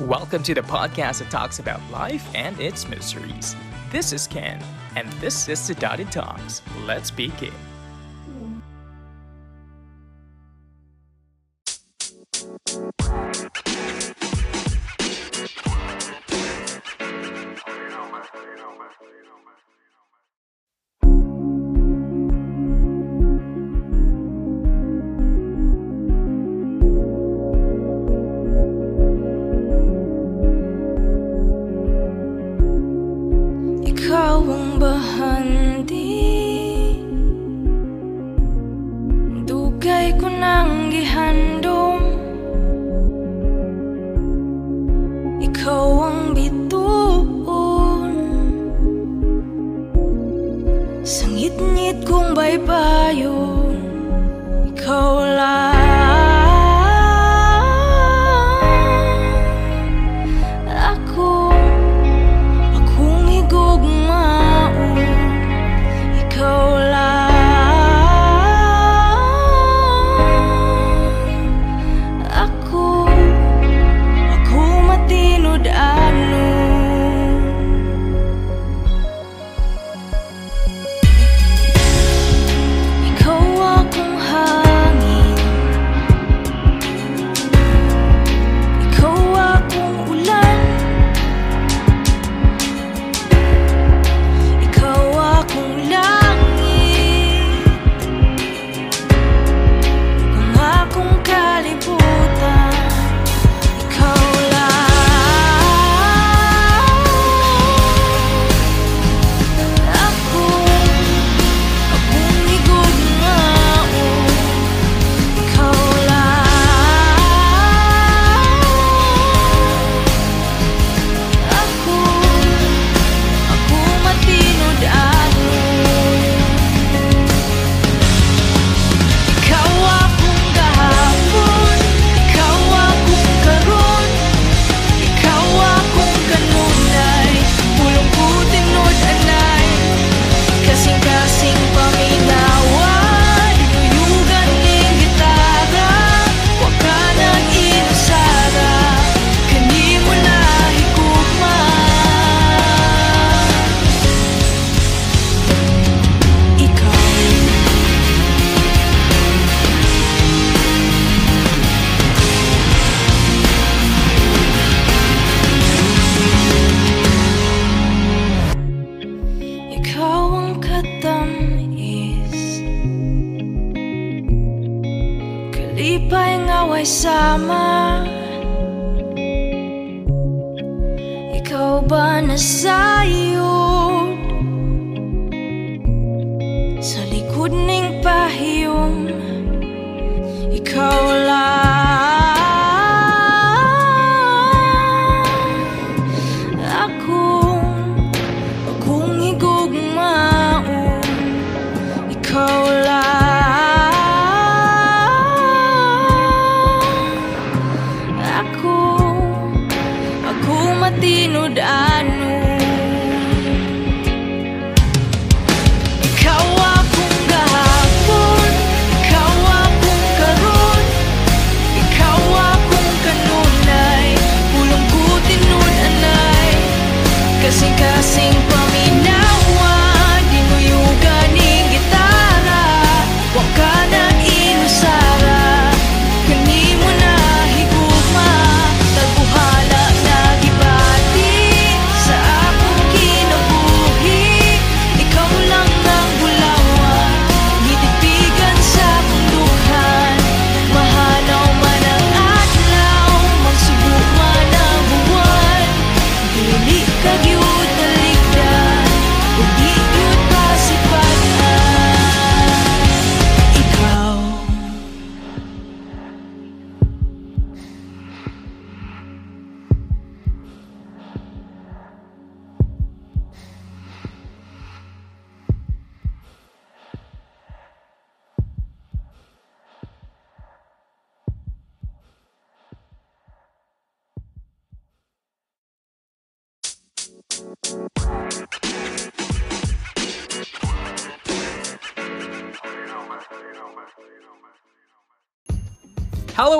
Welcome to the podcast that talks about life and its mysteries. This is Ken, and this is the Dotted Talks. Let's begin. behind my Hello,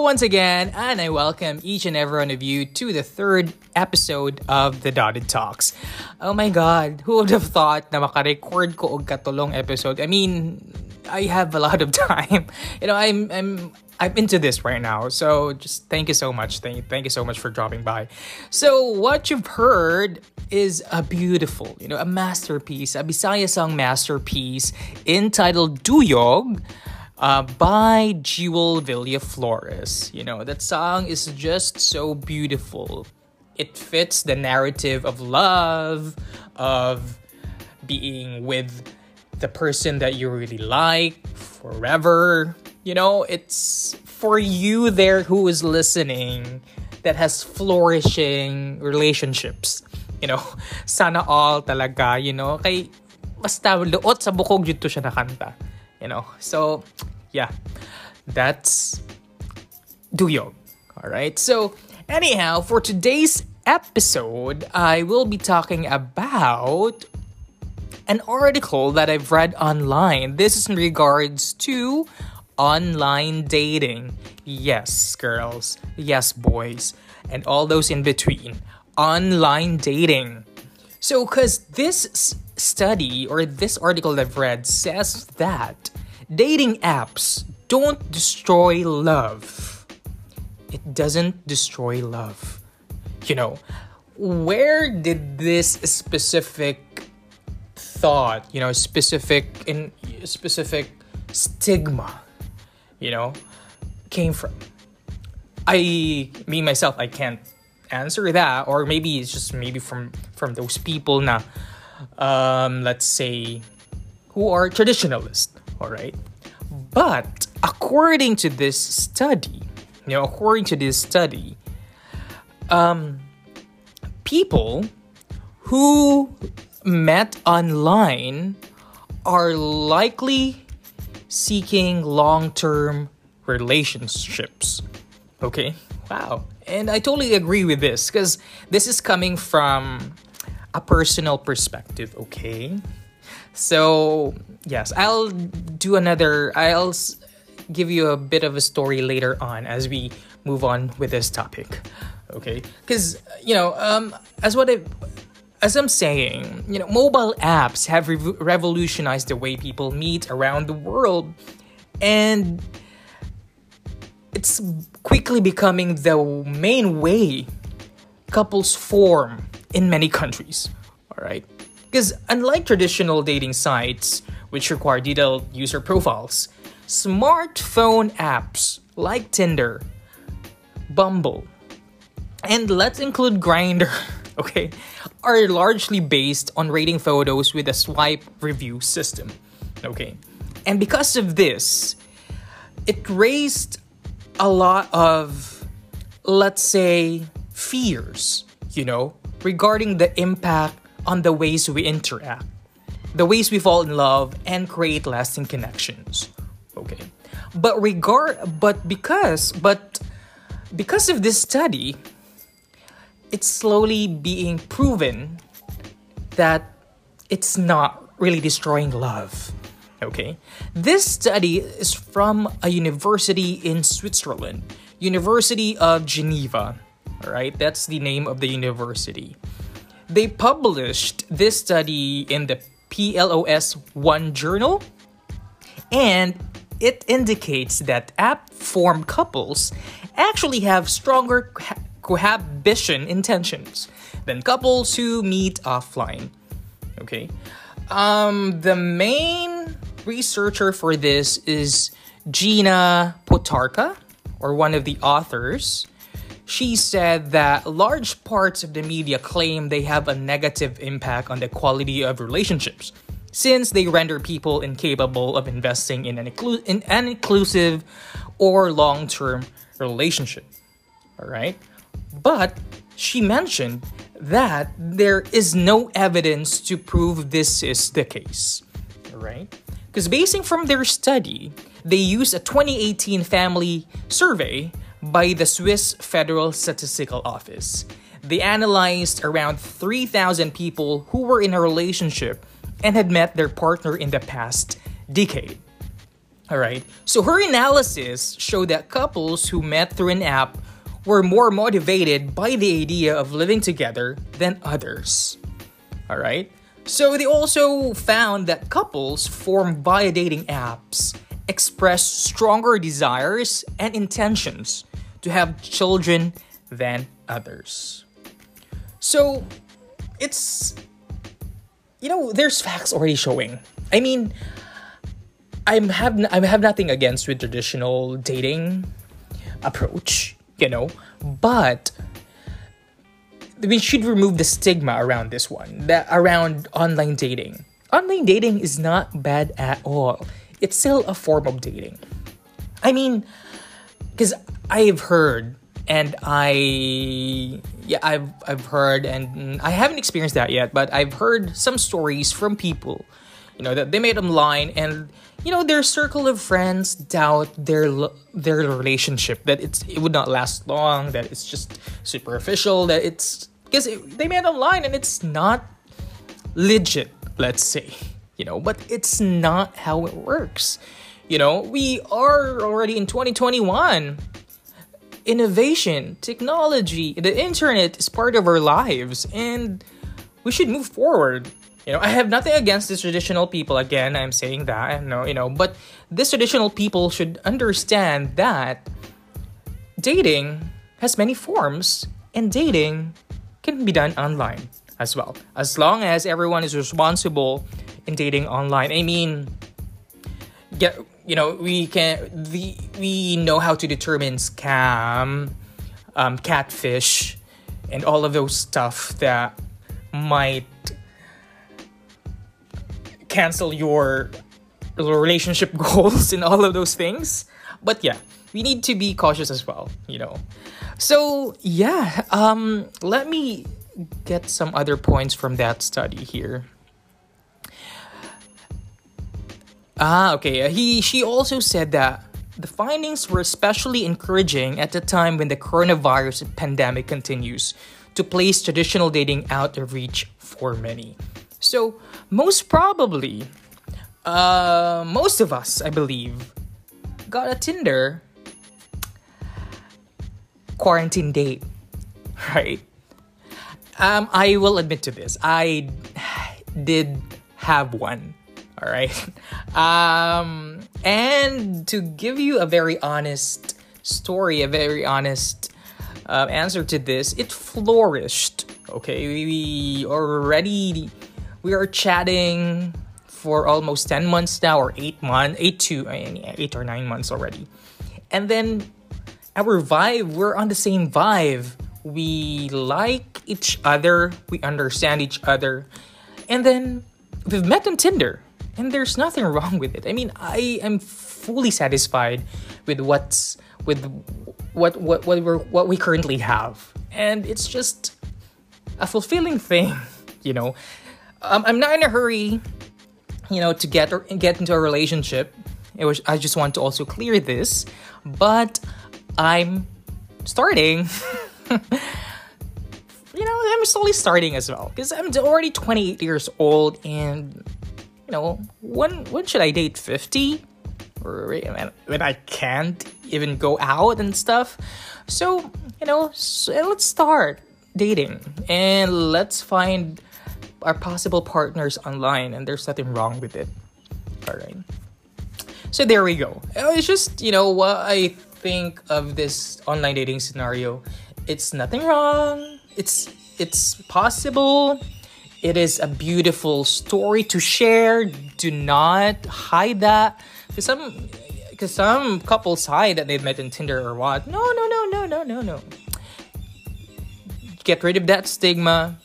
once again, and I welcome each and every one of you to the third episode of The Dotted Talks. Oh my god, who would have thought na makarecord ko og katulong episode? I mean, I have a lot of time. You know, I'm I'm I'm into this right now. So just thank you so much. Thank you, thank you so much for dropping by. So what you've heard is a beautiful, you know, a masterpiece, a Bisaya song masterpiece entitled Duyog uh, by Jewel Villaflores. You know, that song is just so beautiful. It fits the narrative of love, of being with the person that you really like forever. You know, it's for you there who is listening that has flourishing relationships. You know, sana all talaga, you know, kay basta luot sa bukog dito siya nakanta. You know, so yeah, that's Duyog. All right. So anyhow, for today's episode, I will be talking about an article that I've read online. This is in regards to online dating. Yes, girls. Yes, boys. And all those in between. Online dating. So, because this study or this article that I've read says that dating apps don't destroy love. It doesn't destroy love. You know, where did this specific thought, you know, specific in specific stigma, you know, came from? I me myself I can't answer that or maybe it's just maybe from from those people na um let's say who are traditionalist all right but according to this study you know according to this study um people who met online are likely seeking long-term relationships okay wow and I totally agree with this because this is coming from a personal perspective, okay? So, yes, I'll do another, I'll give you a bit of a story later on as we move on with this topic, okay? Because, you know, um, as what I, as I'm saying, you know, mobile apps have re- revolutionized the way people meet around the world. And it's quickly becoming the main way couples form in many countries. All right. Because unlike traditional dating sites, which require detailed user profiles, smartphone apps like Tinder, Bumble, and let's include Grindr, okay, are largely based on rating photos with a swipe review system. Okay. And because of this, it raised a lot of, let's say, fears, you know, regarding the impact on the ways we interact, the ways we fall in love and create lasting connections. Okay. But regard but because but because of this study, it's slowly being proven that it's not really destroying love. Okay. This study is from a university in Switzerland, University of Geneva. All right, that's the name of the university. They published this study in the PLOS 1 journal, and it indicates that app form couples actually have stronger cohabitation intentions than couples who meet offline. Okay. Um, the main researcher for this is Gina Potarca, or one of the authors. She said that large parts of the media claim they have a negative impact on the quality of relationships, since they render people incapable of investing in an, inclu- in an inclusive or long term relationship. Alright? But she mentioned that there is no evidence to prove this is the case. Right? Because basing from their study, they used a 2018 family survey by the Swiss Federal Statistical Office. They analyzed around 3,000 people who were in a relationship and had met their partner in the past decade. All right. So her analysis showed that couples who met through an app were more motivated by the idea of living together than others. All right. So they also found that couples formed via dating apps express stronger desires and intentions to have children than others. So it's you know there's facts already showing. I mean I'm have I have nothing against with traditional dating approach, you know, but we should remove the stigma around this one, that around online dating. Online dating is not bad at all. It's still a form of dating. I mean, because I've heard and I yeah I've I've heard and I haven't experienced that yet, but I've heard some stories from people, you know, that they made them online and you know their circle of friends doubt their their relationship that it's it would not last long, that it's just superficial, that it's because they made them online and it's not legit, let's say, you know, but it's not how it works. You know, we are already in 2021 innovation, technology, the internet is part of our lives and we should move forward. You know, I have nothing against these traditional people. Again, I'm saying that, I know, you know, but these traditional people should understand that dating has many forms and dating can be done online as well. As long as everyone is responsible in dating online. I mean, get you know we can we we know how to determine scam um, catfish and all of those stuff that might cancel your relationship goals and all of those things but yeah we need to be cautious as well you know so yeah um let me get some other points from that study here Ah, okay. Uh, he she also said that the findings were especially encouraging at the time when the coronavirus pandemic continues to place traditional dating out of reach for many. So, most probably, uh, most of us, I believe, got a Tinder quarantine date, right? Um, I will admit to this. I did have one all right. Um, and to give you a very honest story, a very honest uh, answer to this, it flourished. Okay, we already we are chatting for almost 10 months now or 8 months 8 to 8 or 9 months already and then our vibe we're on the same vibe we like each other we understand each other and then we've met on tinder and there's nothing wrong with it. I mean, I am fully satisfied with what's with what what what we what we currently have, and it's just a fulfilling thing, you know. Um, I'm not in a hurry, you know, to get or get into a relationship. It was I just want to also clear this, but I'm starting. you know, I'm slowly starting as well because I'm already 28 years old and you know, when when should I date? 50? Or when I can't even go out and stuff. So, you know, so let's start dating and let's find our possible partners online and there's nothing wrong with it. All right. So there we go. Uh, it's just, you know, what I think of this online dating scenario. It's nothing wrong. It's it's possible it is a beautiful story to share. Do not hide that. Because some, because some couples hide that they've met in Tinder or what. No, no, no, no, no, no, no. Get rid of that stigma.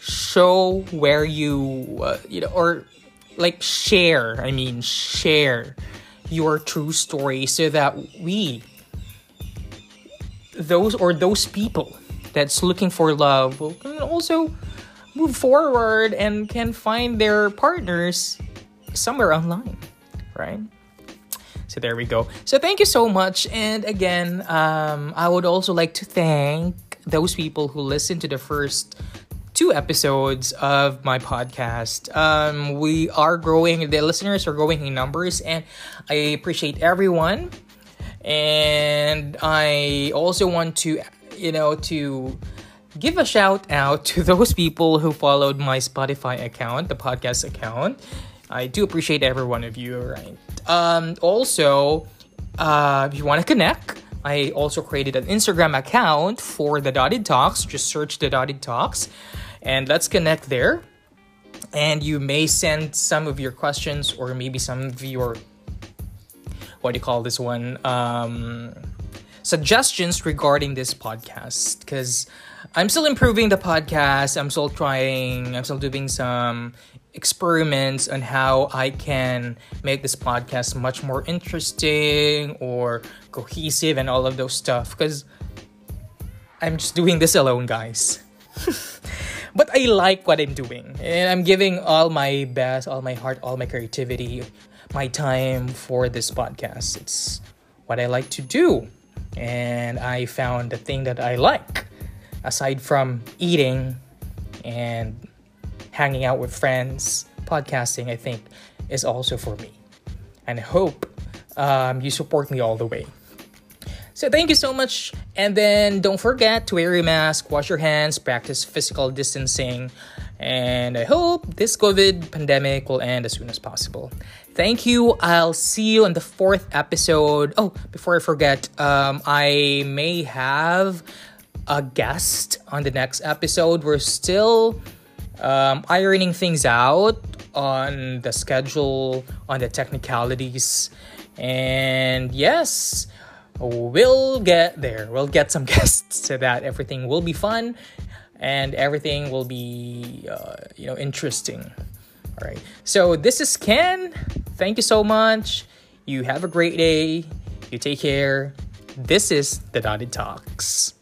Show where you, uh, you know, or like share. I mean, share your true story so that we, those or those people that's looking for love, will also move forward and can find their partners somewhere online, right? So there we go. So thank you so much. And again, um, I would also like to thank those people who listened to the first two episodes of my podcast. Um, we are growing, the listeners are growing in numbers, and I appreciate everyone. And I also want to, you know, to give a shout out to those people who followed my Spotify account, the podcast account. I do appreciate every one of you, right? Um, also, uh, if you want to connect, I also created an Instagram account for the Dotted Talks. Just search the Dotted Talks and let's connect there. And you may send some of your questions or maybe some of your, what do you call this one? Um, suggestions regarding this podcast because I'm still improving the podcast. I'm still trying, I'm still doing some experiments on how I can make this podcast much more interesting or cohesive and all of those stuff because I'm just doing this alone, guys. but I like what I'm doing and I'm giving all my best, all my heart, all my creativity, my time for this podcast. It's what I like to do. And I found the thing that I like aside from eating and hanging out with friends, podcasting, I think, is also for me. And I hope um, you support me all the way. So thank you so much. And then don't forget to wear your mask, wash your hands, practice physical distancing. And I hope this COVID pandemic will end as soon as possible. Thank you. I'll see you in the fourth episode. Oh, before I forget, um, I may have a guest on the next episode. We're still um, ironing things out on the schedule, on the technicalities. And yes, we'll get there. We'll get some guests so that everything will be fun and everything will be, uh, you know, interesting. All right. So this is Ken. Thank you so much. You have a great day. You take care. This is the Dotted Talks.